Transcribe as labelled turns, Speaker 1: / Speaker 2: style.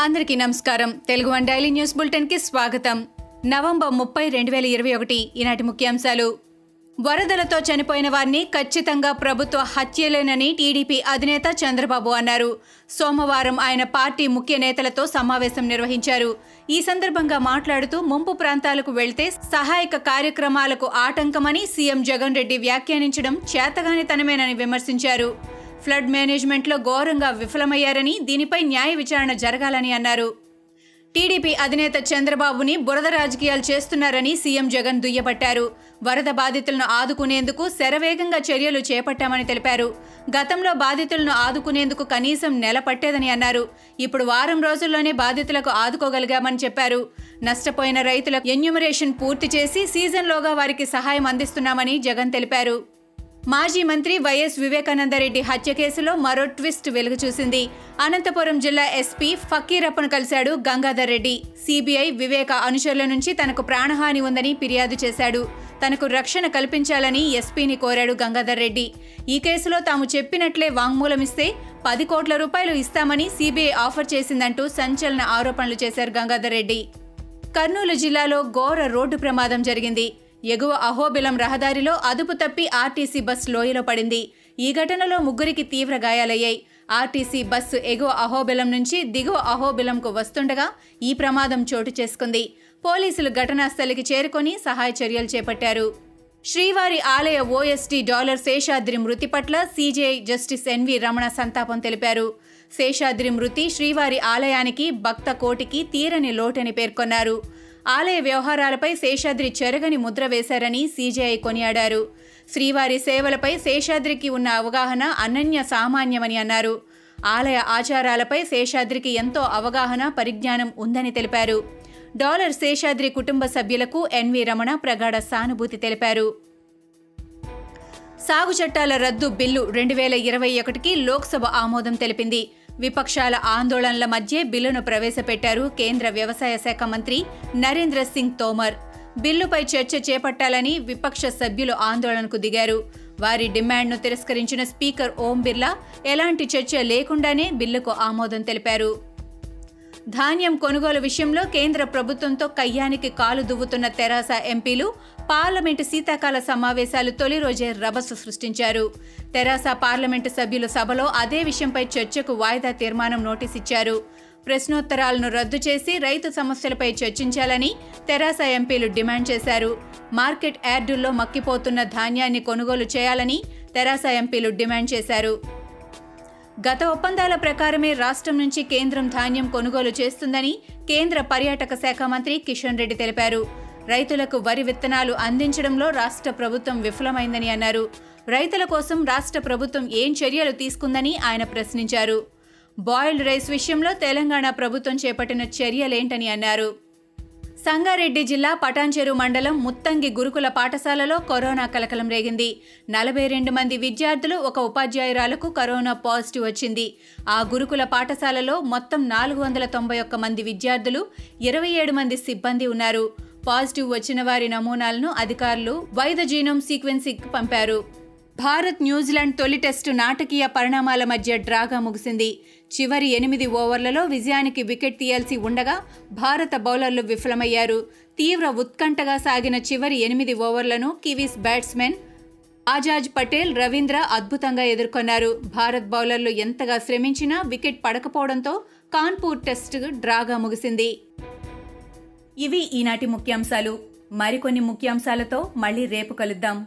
Speaker 1: అందరికీ నమస్కారం. Telugu one daily news బులెటిన్కి స్వాగతం. నవంబర్ ముప్పై రెండు వేల ఇరవై ఒకటి ఈనాటి ముఖ్యాంశాలు. వరదలతో చనిపోయిన వారిని ఖచ్చితంగా ప్రభుత్వ హత్యలేనని టీడీపీ అధినేత చంద్రబాబు అన్నారు. సోమవారం ఆయన పార్టీ ముఖ్య నేతలతో సమావేశం నిర్వహించారు. ఈ సందర్భంగా మాట్లాడుతూ ముంపు ప్రాంతాలకు వెళ్తే సహాయక కార్యక్రమాలకు ఆటంకమని సీఎం జగన్ రెడ్డి వ్యాఖ్యానించడం చేతగానితనమేనని విమర్శించారు. ఫ్లడ్ మేనేజ్మెంట్లో ఘోరంగా విఫలమయ్యారని దీనిపై న్యాయ విచారణ జరగాలని అన్నారు. టీడీపీ అధినేత చంద్రబాబుని బురద రాజకీయాలు చేస్తున్నారని సీఎం జగన్ దుయ్యబట్టారు. వరద బాధితులను ఆదుకునేందుకు శరవేగంగా చర్యలు చేపట్టామని తెలిపారు. గతంలో బాధితులను ఆదుకునేందుకు కనీసం నెల పట్టేదని అన్నారు. ఇప్పుడు వారం రోజుల్లోనే బాధితులకు ఆదుకోగలిగామని చెప్పారు. నష్టపోయిన రైతుల ఎన్యూమరేషన్ పూర్తి చేసి సీజన్లోగా వారికి సహాయం అందిస్తున్నామని జగన్ తెలిపారు. మాజీ మంత్రి వైఎస్ వివేకానందరెడ్డి హత్య కేసులో మరో ట్విస్ట్ వెలుగు చూసింది అనంతపురం జిల్లా ఎస్పీ ఫకీరప్పను కలిశాడు గంగాధర్ రెడ్డి. సిబిఐ వివేక అనుచరుల నుంచి తనకు ప్రాణహాని ఉందని ఫిర్యాదు చేశాడు. తనకు రక్షణ కల్పించాలని ఎస్పీని కోరాడు గంగాధర్ రెడ్డి. ఈ కేసులో తాము చెప్పినట్లే వాంగ్మూలమిస్తే పది కోట్ల రూపాయలు ఇస్తామని సిబిఐ ఆఫర్ చేసిందంటూ సంచలన ఆరోపణలు చేశారు గంగాధర్ రెడ్డి. కర్నూలు జిల్లాలో ఘోర రోడ్డు ప్రమాదం జరిగింది. ఎగువ అహోబిలం రహదారిలో అదుపు తప్పి ఆర్టీసీ బస్ లోయలో పడింది. ఈ ఘటనలో ముగ్గురికి తీవ్ర గాయాలయ్యాయి. ఆర్టీసీ బస్సు ఎగువ అహోబిలం నుంచి దిగువ అహోబిలంకు వస్తుండగా ఈ ప్రమాదం చోటు చేసుకుంది. పోలీసులు ఘటనా స్థలికి చేరుకొని సహాయ చర్యలు చేపట్టారు. శ్రీవారి ఆలయ ఓఎస్టీ డాలర్ శేషాద్రి మృతి పట్ల సీజేఐ జస్టిస్ ఎన్వి రమణ సంతాపం తెలిపారు. శేషాద్రి మృతి శ్రీవారి ఆలయానికి భక్త కోటికి తీరని లోటని పేర్కొన్నారు. ఆలయ వ్యవహారాలపై శేషాద్రి చెరగని ముద్ర వేశారని సీజేఐ కొనియాడారు. శ్రీవారి సేవలపై శేషాద్రికి ఉన్న అవగాహన అనన్య సామాన్యమని అన్నారు. ఆలయ ఆచారాలపై శేషాద్రికి ఎంతో అవగాహన పరిజ్ఞానం ఉందని తెలిపారు. డాలర్ శేషాద్రి కుటుంబ సభ్యులకు ఎన్వి రమణ ప్రగాఢ సానుభూతి తెలిపారు. సాగు చట్టాల రద్దు బిల్లు రెండు వేల ఇరవై ఒకటికి లోక్సభ ఆమోదం తెలిపింది. విపక్షాల ఆందోళనల మధ్య బిల్లును ప్రవేశపెట్టారు కేంద్ర వ్యవసాయ శాఖ మంత్రి నరేంద్ర సింగ్ తోమర్. బిల్లుపై చర్చ చేపట్టాలని విపక్ష సభ్యులు ఆందోళనకు దిగారు. వారి డిమాండ్ను తిరస్కరించిన స్పీకర్ ఓం బిర్లా ఎలాంటి చర్చ లేకుండానే బిల్లుకు ఆమోదం తెలిపారు. ధాన్యం కొనుగోలు విషయంలో కేంద్ర ప్రభుత్వంతో కయ్యానికి కాలు దువ్వుతున్న తెరాస ఎంపీలు పార్లమెంటు శీతాకాల సమావేశాలు తొలి రోజే రభస సృష్టించారు. తెరాస పార్లమెంటు సభ్యులు సభలో అదే విషయంపై చర్చకు వాయిదా తీర్మానం నోటీస్ ఇచ్చారు. ప్రశ్నోత్తరాలను రద్దు చేసి రైతు సమస్యలపై చర్చించాలని తెరాస ఎంపీలు డిమాండ్ చేశారు. మార్కెట్ యార్డుల్లో మక్కిపోతున్న ధాన్యాన్ని కొనుగోలు చేయాలని తెరాస ఎంపీలు డిమాండ్ చేశారు. గత ఒప్పందాల ప్రకారమే రాష్ట్రం నుంచి కేంద్రం ధాన్యం కొనుగోలు చేస్తుందని కేంద్ర పర్యాటక శాఖ మంత్రి కిషన్ రెడ్డి తెలిపారు. రైతులకు వరి విత్తనాలు అందించడంలో రాష్ట్ర ప్రభుత్వం విఫలమైందని అన్నారు. రైతుల కోసం రాష్ట్ర ప్రభుత్వం ఏం చర్యలు తీసుకుందని ఆయన ప్రశ్నించారు. బాయిల్డ్ రైస్ విషయంలో తెలంగాణ ప్రభుత్వం చేపట్టిన చర్యలేంటని అన్నారు. సంగారెడ్డి జిల్లా పటాన్చెరు మండలం ముత్తంగి గురుకుల పాఠశాలలో కరోనా కలకలం రేగింది. నలభై రెండు మంది విద్యార్థులు ఒక ఉపాధ్యాయురాలకు కరోనా పాజిటివ్ వచ్చింది. ఆ గురుకుల పాఠశాలలో మొత్తం నాలుగు వందల తొంభై ఒక్క మంది విద్యార్థులు ఇరవై ఏడు మంది సిబ్బంది ఉన్నారు. పాజిటివ్ వచ్చిన వారి నమూనాలను అధికారులు వైద్య జీనోమ్ సీక్వెన్సింగ్ పంపారు. భారత్ న్యూజిలాండ్ తొలి టెస్టు నాటకీయ పరిణామాల మధ్య డ్రాగా ముగిసింది. చివరి ఎనిమిది ఓవర్లలో విజయానికి వికెట్ తీయాల్సి ఉండగా భారత బౌలర్లు విఫలమయ్యారు. తీవ్ర ఉత్కంఠగా సాగిన చివరి ఎనిమిది ఓవర్లను కివీస్ బ్యాట్స్మెన్ ఆజాజ్ పటేల్ రవీంద్ర అద్భుతంగా ఎదుర్కొన్నారు. భారత్ బౌలర్లు ఎంతగా శ్రమించినా వికెట్ పడకపోవడంతో కాన్పూర్ టెస్ట్ డ్రాగా ముగిసింది. ఇవి ఈనాటి ముఖ్యాంశాలు. మరికొన్ని ముఖ్యాంశాలతో మళ్ళీ రేపు కలుద్దాం.